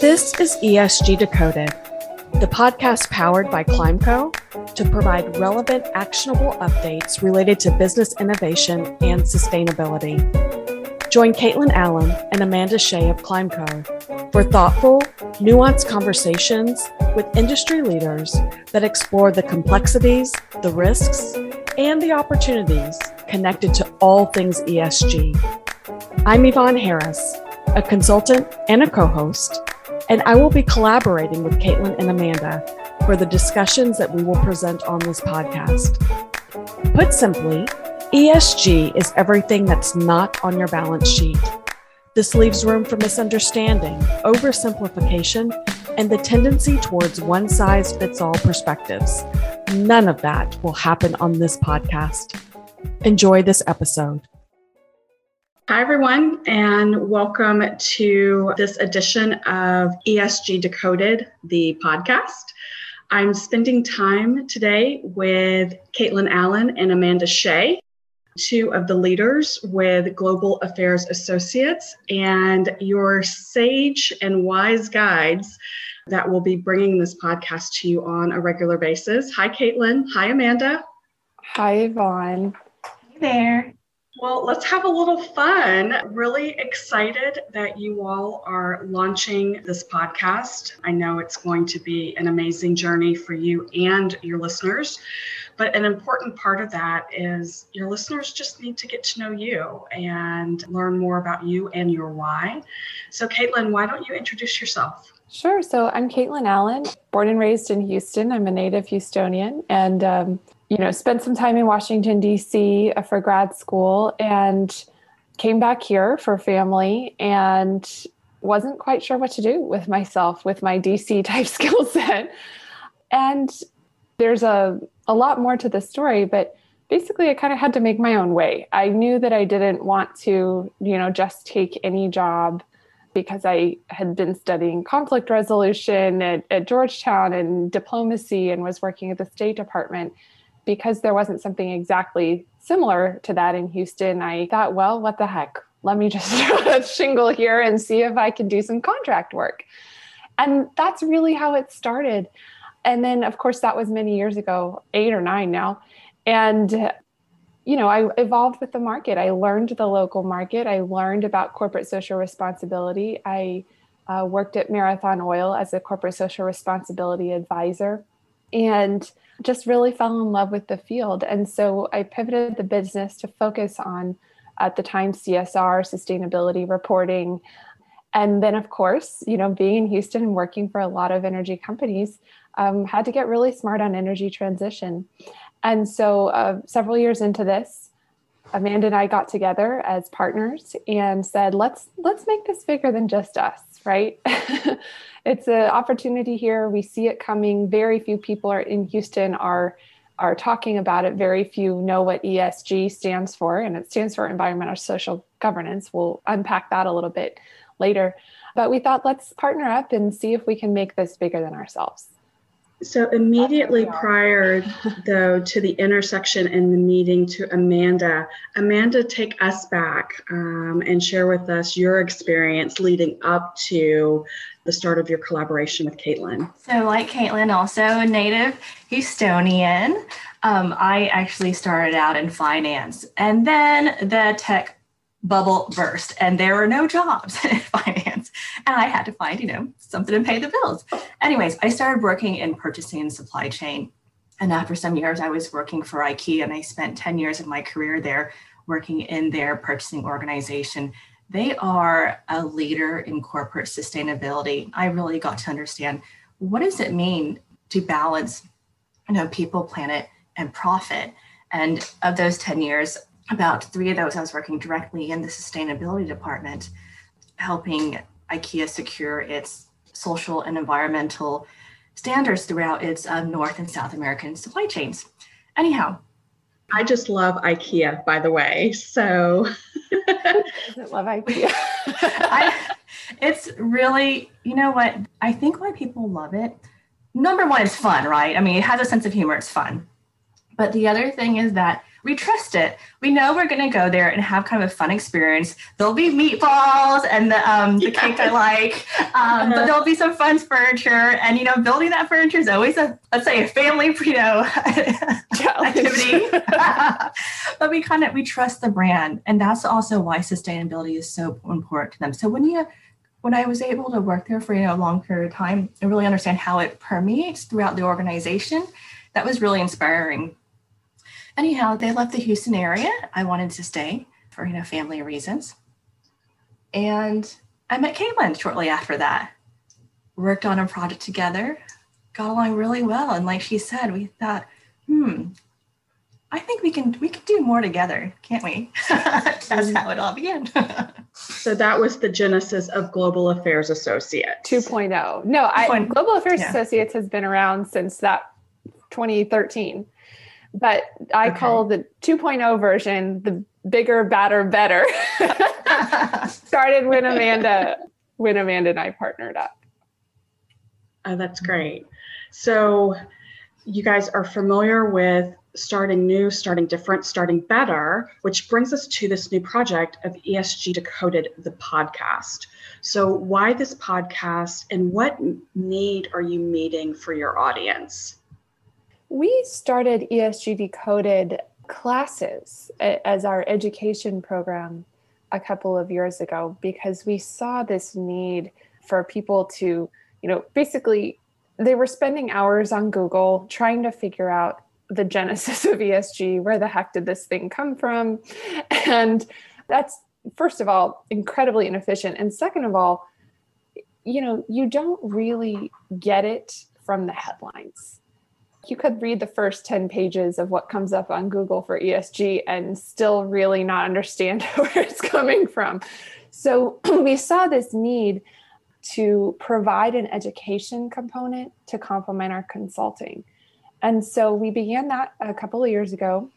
This is ESG Decoded, the podcast powered by Climeco to provide relevant, actionable updates related to business innovation and sustainability. Join Caitlin Allen and Amanda Shea of Climeco for thoughtful, nuanced conversations with industry leaders that explore the complexities, the risks, and the opportunities connected to all things ESG. I'm Yvonne Harris, a consultant and a co host and I will be collaborating with Caitlin and Amanda for the discussions that we will present on this podcast. Put simply, ESG is everything that's not on your balance sheet. This leaves room for misunderstanding, oversimplification, and the tendency towards one size fits all perspectives. None of that will happen on this podcast. Enjoy this episode. Hi, everyone, and welcome to this edition of ESG Decoded, the podcast. I'm spending time today with Caitlin Allen and Amanda Shea, two of the leaders with Global Affairs Associates, and your sage and wise guides that will be bringing this podcast to you on a regular basis. Hi, Caitlin. Hi, Amanda. Hi, Yvonne. Hey there. Well, let's have a little fun. Really excited that you all are launching this podcast. I know it's going to be an amazing journey for you and your listeners. But an important part of that is your listeners just need to get to know you and learn more about you and your why. So, Caitlin, why don't you introduce yourself? Sure. So, I'm Caitlin Allen, born and raised in Houston. I'm a native Houstonian. And um, you know, spent some time in Washington, D.C. Uh, for grad school and came back here for family and wasn't quite sure what to do with myself with my DC type skill set. And there's a, a lot more to the story, but basically I kind of had to make my own way. I knew that I didn't want to, you know, just take any job because I had been studying conflict resolution at, at Georgetown and diplomacy and was working at the State Department because there wasn't something exactly similar to that in Houston, I thought, well, what the heck? Let me just shingle here and see if I can do some contract work. And that's really how it started. And then, of course, that was many years ago, eight or nine now. And, you know, I evolved with the market. I learned the local market. I learned about corporate social responsibility. I uh, worked at Marathon Oil as a corporate social responsibility advisor. And just really fell in love with the field. And so I pivoted the business to focus on, at the time, CSR, sustainability reporting. And then, of course, you know, being in Houston and working for a lot of energy companies, um, had to get really smart on energy transition. And so, uh, several years into this, Amanda and I got together as partners and said, "Let's let's make this bigger than just us, right?" it's an opportunity here. We see it coming. Very few people are in Houston are are talking about it. Very few know what ESG stands for, and it stands for environmental social governance. We'll unpack that a little bit later. But we thought let's partner up and see if we can make this bigger than ourselves. So immediately prior, though, to the intersection and the meeting to Amanda, Amanda, take us back um, and share with us your experience leading up to the start of your collaboration with Caitlin. So, like Caitlin, also a native Houstonian, um, I actually started out in finance, and then the tech bubble burst and there were no jobs in finance and i had to find you know something to pay the bills. Anyways i started working in purchasing and supply chain. And after some years i was working for ikea and i spent 10 years of my career there working in their purchasing organization. They are a leader in corporate sustainability. I really got to understand what does it mean to balance you know people planet and profit? And of those 10 years about three of those, I was working directly in the sustainability department, helping IKEA secure its social and environmental standards throughout its uh, North and South American supply chains. Anyhow, I just love IKEA, by the way. So, doesn't love IKEA. I, it's really, you know what? I think why people love it. Number one, it's fun, right? I mean, it has a sense of humor. It's fun. But the other thing is that we trust it. We know we're going to go there and have kind of a fun experience. There'll be meatballs and the um, the cake I like, um, but there'll be some fun furniture. And you know, building that furniture is always a let's say a family you know activity. but we kind of we trust the brand, and that's also why sustainability is so important to them. So when you when I was able to work there for you know, a long period of time and really understand how it permeates throughout the organization, that was really inspiring anyhow, they left the Houston area. I wanted to stay for you know family reasons, and I met Caitlin shortly after that. Worked on a project together, got along really well, and like she said, we thought, hmm, I think we can we can do more together, can't we? That's mm-hmm. how it all began. so that was the genesis of Global Affairs Associates 2.0. No, I, Global Affairs yeah. Associates has been around since that 2013. But I okay. call the 2.0 version the bigger, badder, better. Started when Amanda when Amanda and I partnered up. Oh, that's great. So you guys are familiar with starting new, starting different, starting better, which brings us to this new project of ESG Decoded, the podcast. So, why this podcast and what need are you meeting for your audience? We started ESG Decoded classes as our education program a couple of years ago because we saw this need for people to, you know, basically they were spending hours on Google trying to figure out the genesis of ESG. Where the heck did this thing come from? And that's, first of all, incredibly inefficient. And second of all, you know, you don't really get it from the headlines you could read the first 10 pages of what comes up on Google for ESG and still really not understand where it's coming from. So we saw this need to provide an education component to complement our consulting. And so we began that a couple of years ago.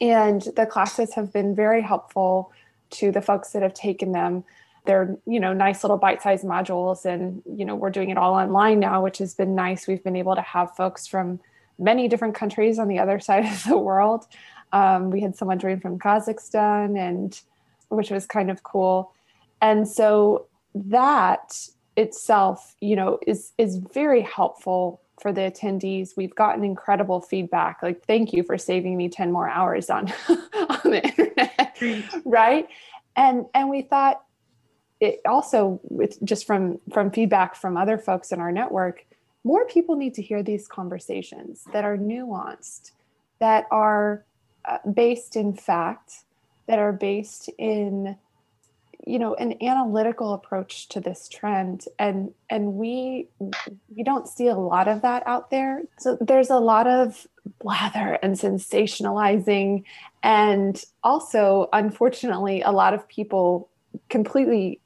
And the classes have been very helpful to the folks that have taken them they're you know nice little bite-sized modules and you know we're doing it all online now which has been nice. We've been able to have folks from many different countries on the other side of the world. Um, we had someone join from kazakhstan and which was kind of cool. And so that itself you know is is very helpful for the attendees. We've gotten incredible feedback. Like thank you for saving me 10 more hours on on the internet. Right? And and we thought it also with just from from feedback from other folks in our network more people need to hear these conversations that are nuanced that are uh, based in fact that are based in you know an analytical approach to this trend. And and we we don't see a lot of that out there. So there's a lot of blather and sensationalizing. And also unfortunately a lot of people completely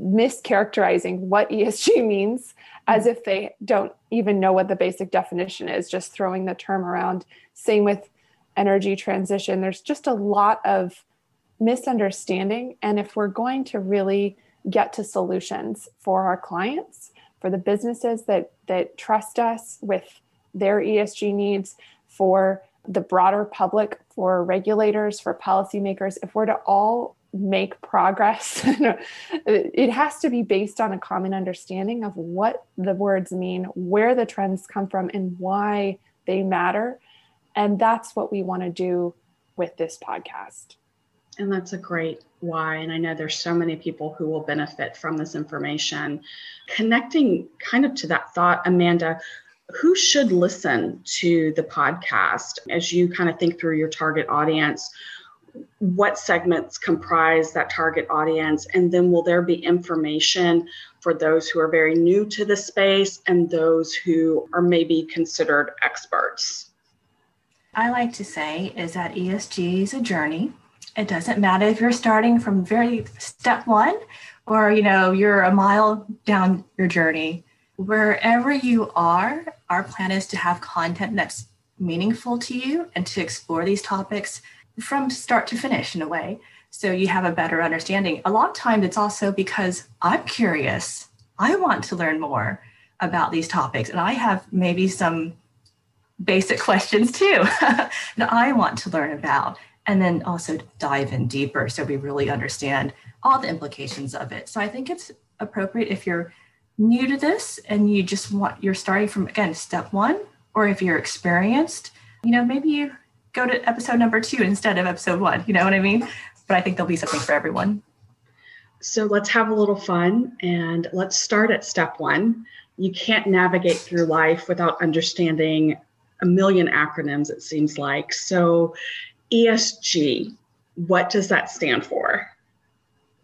mischaracterizing what ESG means as mm. if they don't even know what the basic definition is, just throwing the term around. Same with energy transition. There's just a lot of misunderstanding. And if we're going to really get to solutions for our clients, for the businesses that, that trust us with their ESG needs, for the broader public, for regulators, for policymakers, if we're to all make progress. Uh, it has to be based on a common understanding of what the words mean, where the trends come from, and why they matter. And that's what we want to do with this podcast. And that's a great why. And I know there's so many people who will benefit from this information. Connecting kind of to that thought, Amanda, who should listen to the podcast as you kind of think through your target audience? What segments comprise that target audience and then will there be information for those who are very new to the space and those who are maybe considered experts? I like to say is that esg is a journey. It doesn't matter if you're starting from very step one or you know you're a mile down your journey. Wherever you are our plan is to have content that's meaningful to you and to explore these topics from start to finish in a way. So you have a better understanding. A lot of times it's also because I'm curious. I want to learn more about these topics and I have maybe some basic questions too that I want to learn about, and then also dive in deeper so we really understand all the implications of it. So I think it's appropriate if you're new to this and you just want you're starting from again step one, or if you're experienced, you know maybe you go to episode number two instead of episode one. You know what I mean? But I think there'll be something for everyone. So let's have a little fun and let's start at step one. You can't navigate through life without understanding a million acronyms, it seems like. So, ESG, what does that stand for?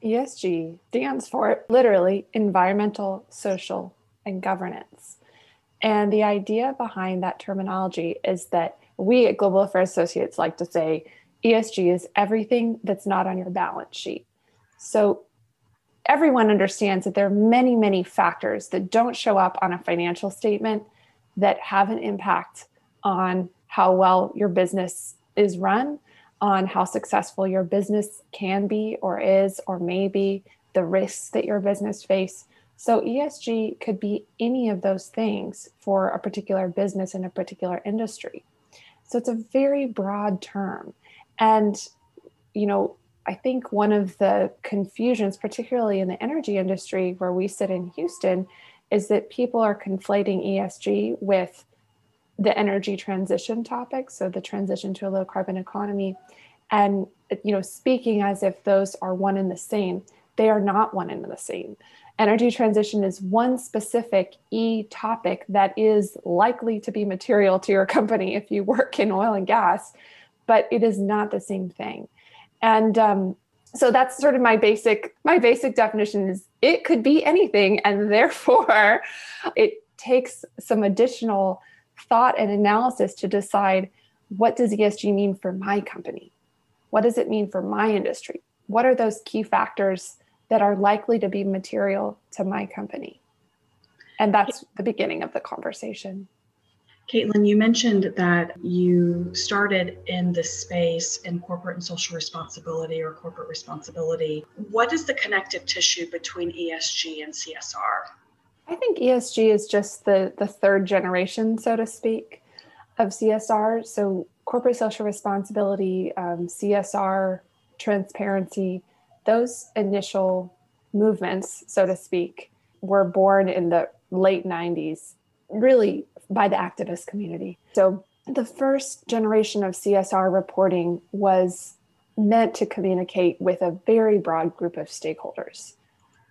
ESG stands for literally environmental, social, and governance. And the idea behind that terminology is that we at Global Affairs Associates like to say ESG is everything that's not on your balance sheet. So everyone understands that there are many, many factors that don't show up on a financial statement that have an impact on how well your business is run, on how successful your business can be or is or may be, the risks that your business face. So ESG could be any of those things for a particular business in a particular industry. So it's a very broad term. And, you know, I think one of the confusions, particularly in the energy industry where we sit in Houston, is that people are conflating ESG with the energy transition topic, so the transition to a low carbon economy, and you know, speaking as if those are one and the same. They are not one and the same. Energy transition is one specific E topic that is likely to be material to your company if you work in oil and gas, but it is not the same thing. And um, so that's sort of my basic my basic definition is it could be anything and therefore it takes some additional thought and analysis to decide what does esg mean for my company? What does it mean for my industry? What are those key factors that are likely to be material to my company and that's the beginning of the conversation Caitlin, you mentioned that you started in this space in corporate and social responsibility or corporate responsibility. What is the connective tissue between ESG and CSR? I think ESG is just the, the third generation, so to speak, of CSR. So, corporate social responsibility, um, CSR, transparency, those initial movements, so to speak, were born in the late 90s, really by the activist community. So the first generation of CSR reporting was meant to communicate with a very broad group of stakeholders.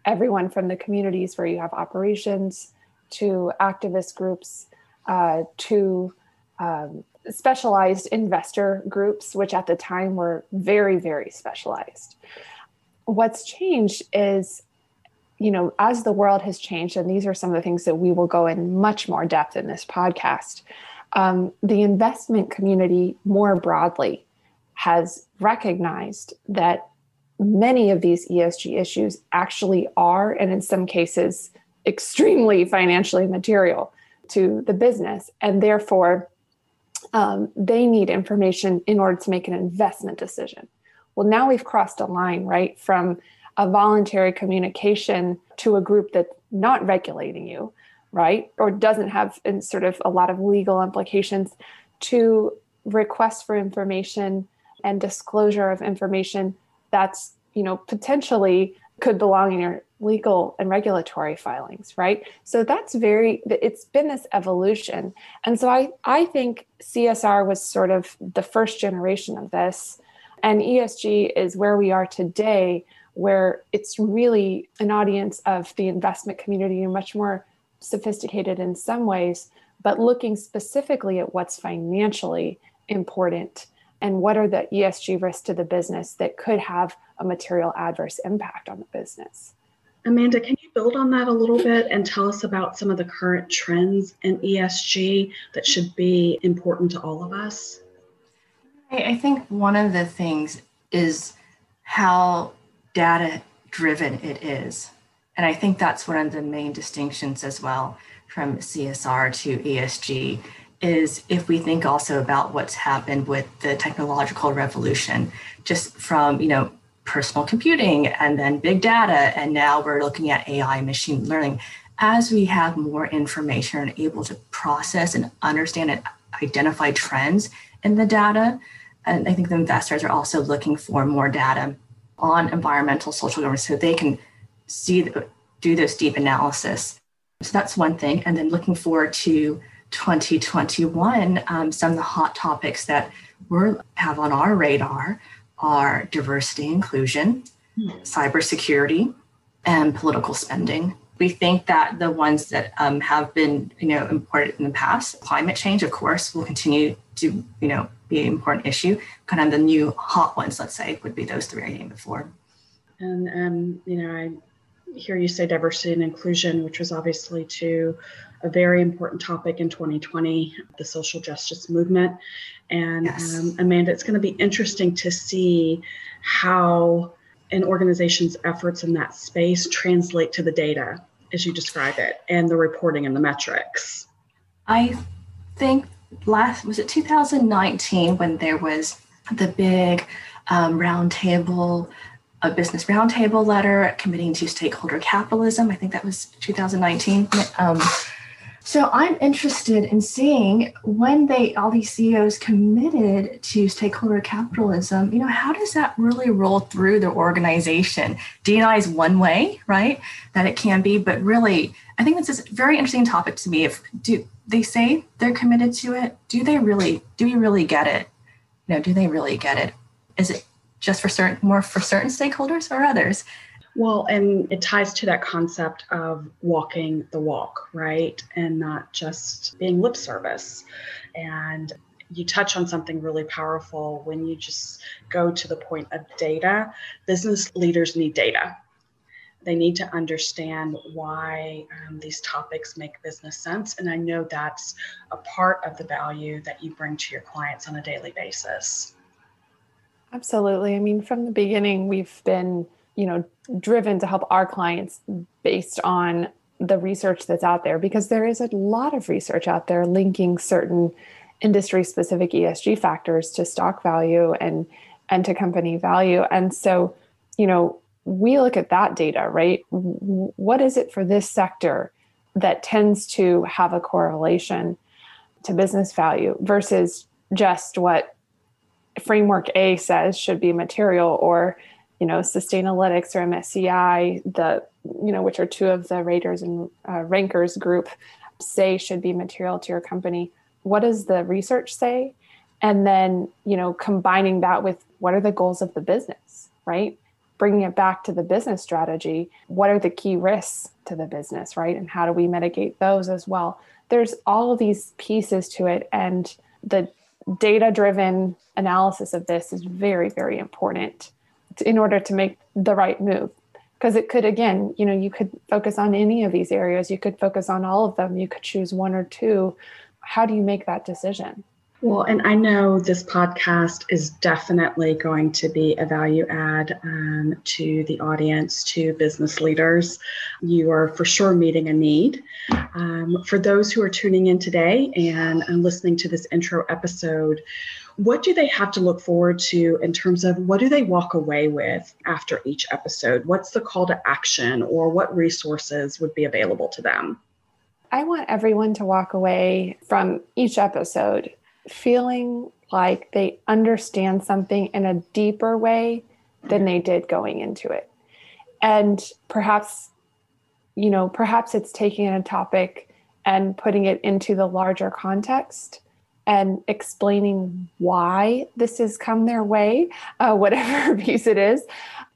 Everyone from the communities where you have operations to activist groups uh, to um, specialized investor groups, which at the time were very, very specialized. What's changed is you know, as the world has changed, and these are some of the things that we will go in much more depth in this podcast, um, the investment community more broadly has recognized that many of these ESG issues actually are, and in some cases, extremely financially material to the business. And therefore, um, they need information in order to make an investment decision. Well, now we've crossed a line, right, from a voluntary communication to a group that's not regulating you, right? Or doesn't have sort of a lot of legal implications to request for information and disclosure of information that's, you know, potentially could belong in your legal and regulatory filings right so that's very it's been this evolution and so i i think csr was sort of the first generation of this and esg is where we are today where it's really an audience of the investment community and much more sophisticated in some ways, but looking specifically at what's financially important and what are the ESG risks to the business that could have a material adverse impact on the business. Amanda, can you build on that a little bit and tell us about some of the current trends in ESG that should be important to all of us? I think one of the things is how data driven it is. And I think that's one of the main distinctions as well from CSR to ESG is if we think also about what's happened with the technological revolution, just from, you know, personal computing and then big data, and now we're looking at AI machine learning. As we have more information and able to process and understand and identify trends in the data. And I think the investors are also looking for more data on environmental social governance so they can see do this deep analysis. So that's one thing. And then looking forward to 2021, um, some of the hot topics that we have on our radar are diversity inclusion, mm-hmm. cybersecurity, and political spending. We think that the ones that um, have been, you know, important in the past, climate change, of course, will continue to, you know, be an important issue. Kind of the new hot ones, let's say, would be those three I named before. And um, you know, I hear you say diversity and inclusion, which was obviously to a very important topic in 2020, the social justice movement. And yes. um, Amanda, it's going to be interesting to see how an organization's efforts in that space translate to the data as you describe it and the reporting and the metrics. I think last was it 2019 when there was the big um, roundtable a business roundtable letter committing to stakeholder capitalism. I think that was 2019. Um, so I'm interested in seeing when they all these CEOs committed to stakeholder capitalism, you know, how does that really roll through the organization? DNI is one way, right? That it can be, but really, I think this is a very interesting topic to me. If do they say they're committed to it, do they really do we really get it? You know, do they really get it? Is it just for certain more for certain stakeholders or others? Well, and it ties to that concept of walking the walk, right? And not just being lip service. And you touch on something really powerful when you just go to the point of data. Business leaders need data. They need to understand why um, these topics make business sense. And I know that's a part of the value that you bring to your clients on a daily basis. Absolutely. I mean, from the beginning, we've been you know driven to help our clients based on the research that's out there because there is a lot of research out there linking certain industry specific ESG factors to stock value and and to company value. And so you know we look at that data right? What is it for this sector that tends to have a correlation to business value versus just what framework A says should be material or you know, Sustainalytics or MSCI, the you know, which are two of the raters and uh, rankers group, say should be material to your company. What does the research say? And then, you know, combining that with what are the goals of the business, right? Bringing it back to the business strategy. What are the key risks to the business, right? And how do we mitigate those as well? There's all these pieces to it. And the data driven analysis of this is very, very important in order to make the right move. Because it could again you know you could focus on any of these areas. You could focus on all of them. You could choose one or two. How do you make that decision? Well and i know this podcast is definitely going to be a value add um, to the audience to business leaders. You are for sure meeting a need. Um, for those who are tuning in today and, and listening to this intro episode what do they have to look forward to in terms of what do they walk away with after each episode? What's the call to action or what resources would be available to them? I want everyone to walk away from each episode feeling like they understand something in a deeper way than they did going into it. And perhaps, you know, perhaps it's taking a topic and putting it into the larger context and explaining why this has come their way, uh, whatever piece it is.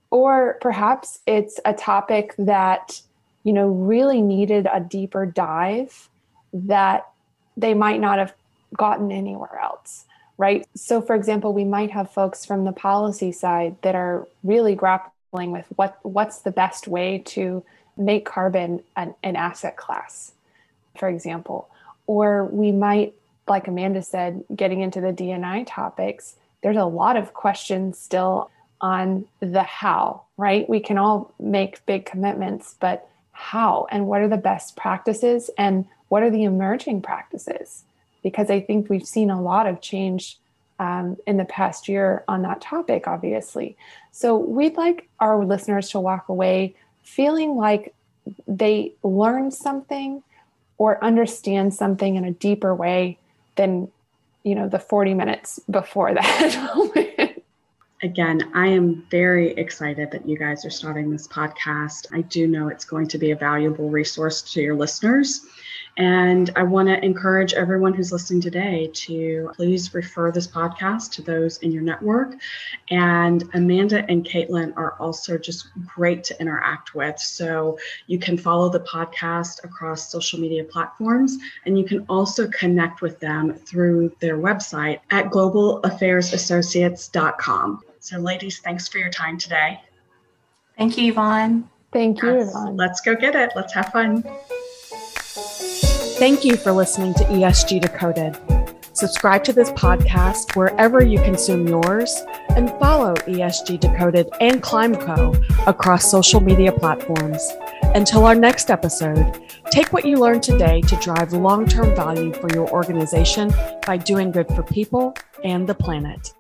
Or perhaps it's a topic that, you know, really needed a deeper dive that they might not have gotten anywhere else, right? So, for example, we might have folks from the policy side that are really grappling with what what's the best way to make carbon an, an asset class, for example. Or we might like Amanda said, getting into the DNI topics, there's a lot of questions still on the how, right? We can all make big commitments, but how and what are the best practices and what are the emerging practices? Because I think we've seen a lot of change um, in the past year on that topic, obviously. So we'd like our listeners to walk away feeling like they learned something or understand something in a deeper way than you know, the 40 minutes before that. Oh Again, I am very excited that you guys are starting this podcast. I do know it's going to be a valuable resource to your listeners. And I want to encourage everyone who's listening today to please refer this podcast to those in your network. And Amanda and Caitlin are also just great to interact with. So you can follow the podcast across social media platforms, and you can also connect with them through their website at globalaffairsassociates.com. So, ladies, thanks for your time today. Thank you, Yvonne. Thank you, yes. Yvonne. Let's go get it. Let's have fun. Thank you for listening to ESG Decoded. Subscribe to this podcast wherever you consume yours and follow ESG Decoded and ClimeCo across social media platforms. Until our next episode, take what you learned today to drive long term value for your organization by doing good for people and the planet.